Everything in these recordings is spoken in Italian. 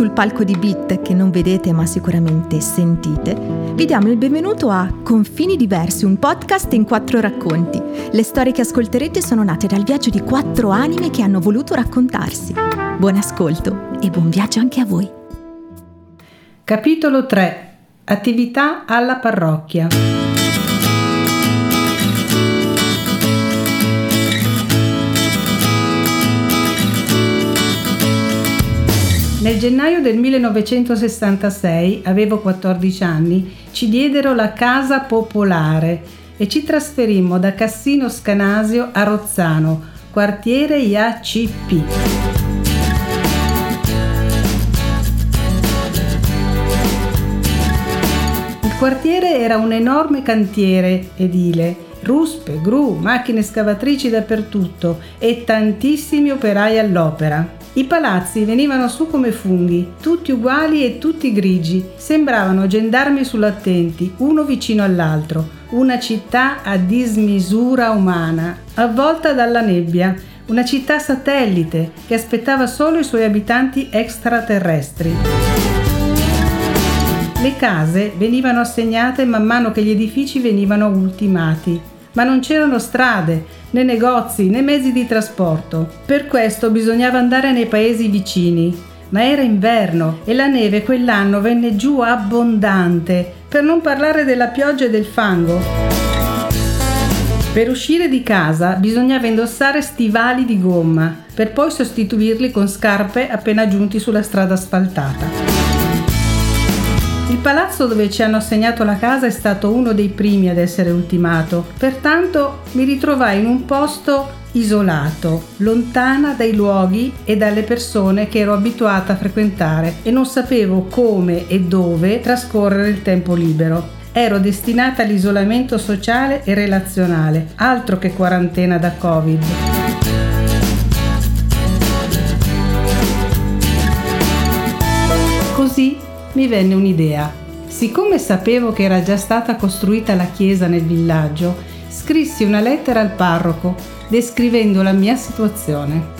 sul palco di Beat che non vedete ma sicuramente sentite, vi diamo il benvenuto a Confini Diversi, un podcast in quattro racconti. Le storie che ascolterete sono nate dal viaggio di quattro anime che hanno voluto raccontarsi. Buon ascolto e buon viaggio anche a voi. Capitolo 3 Attività alla parrocchia. Nel gennaio del 1966, avevo 14 anni, ci diedero la casa popolare e ci trasferimmo da Cassino Scanasio a Rozzano, quartiere IACP. Il quartiere era un enorme cantiere edile, ruspe, gru, macchine scavatrici dappertutto e tantissimi operai all'opera. I palazzi venivano su come funghi, tutti uguali e tutti grigi, sembravano gendarmi sull'attenti, uno vicino all'altro, una città a dismisura umana, avvolta dalla nebbia, una città satellite che aspettava solo i suoi abitanti extraterrestri. Le case venivano assegnate man mano che gli edifici venivano ultimati, ma non c'erano strade, né negozi né mezzi di trasporto. Per questo bisognava andare nei paesi vicini. Ma era inverno e la neve quell'anno venne giù abbondante, per non parlare della pioggia e del fango. Per uscire di casa bisognava indossare stivali di gomma, per poi sostituirli con scarpe appena giunti sulla strada asfaltata. Palazzo dove ci hanno assegnato la casa è stato uno dei primi ad essere ultimato, pertanto mi ritrovai in un posto isolato, lontana dai luoghi e dalle persone che ero abituata a frequentare e non sapevo come e dove trascorrere il tempo libero. Ero destinata all'isolamento sociale e relazionale, altro che quarantena da Covid. Così mi venne un'idea. Siccome sapevo che era già stata costruita la chiesa nel villaggio, scrissi una lettera al parroco descrivendo la mia situazione.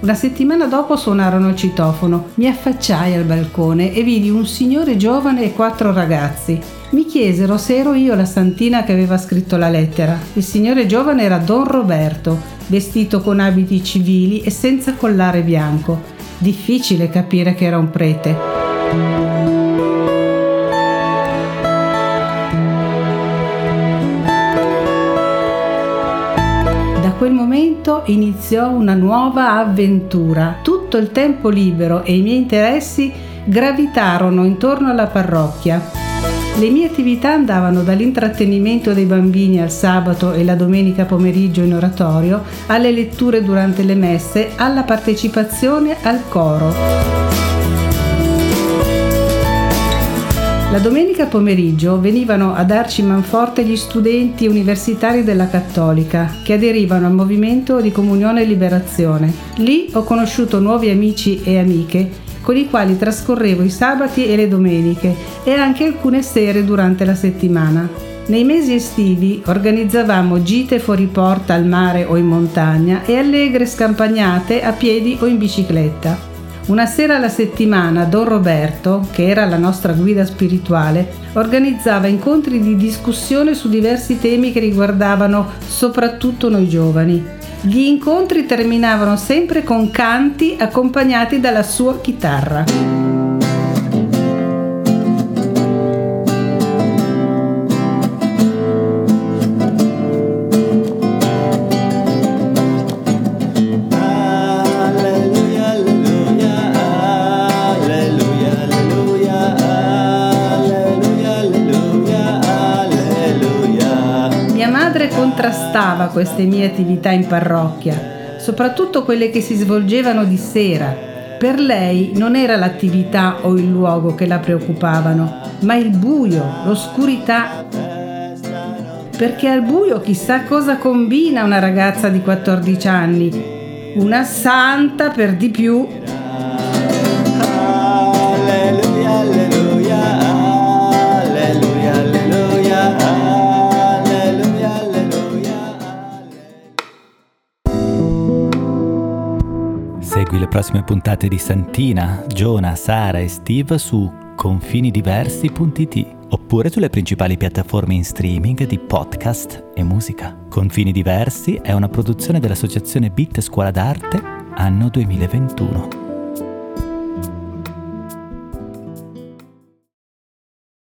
Una settimana dopo suonarono il citofono, mi affacciai al balcone e vidi un signore giovane e quattro ragazzi. Mi chiesero se ero io la santina che aveva scritto la lettera. Il signore giovane era Don Roberto, vestito con abiti civili e senza collare bianco. Difficile capire che era un prete. Momento iniziò una nuova avventura. Tutto il tempo libero e i miei interessi gravitarono intorno alla parrocchia. Le mie attività andavano dall'intrattenimento dei bambini al sabato e la domenica pomeriggio in oratorio, alle letture durante le messe, alla partecipazione al coro. La domenica pomeriggio venivano a darci manforte gli studenti universitari della Cattolica che aderivano al movimento di Comunione e Liberazione. Lì ho conosciuto nuovi amici e amiche con i quali trascorrevo i sabati e le domeniche e anche alcune sere durante la settimana. Nei mesi estivi organizzavamo gite fuori porta al mare o in montagna e allegre scampagnate a piedi o in bicicletta. Una sera alla settimana Don Roberto, che era la nostra guida spirituale, organizzava incontri di discussione su diversi temi che riguardavano soprattutto noi giovani. Gli incontri terminavano sempre con canti accompagnati dalla sua chitarra. Contrastava queste mie attività in parrocchia, soprattutto quelle che si svolgevano di sera. Per lei non era l'attività o il luogo che la preoccupavano, ma il buio, l'oscurità. Perché al buio chissà cosa combina una ragazza di 14 anni. Una santa per di più Segui le prossime puntate di Santina, Giona, Sara e Steve su confinidiversi.it oppure sulle principali piattaforme in streaming di podcast e musica. Confini Diversi è una produzione dell'associazione Bit Scuola d'Arte anno 2021.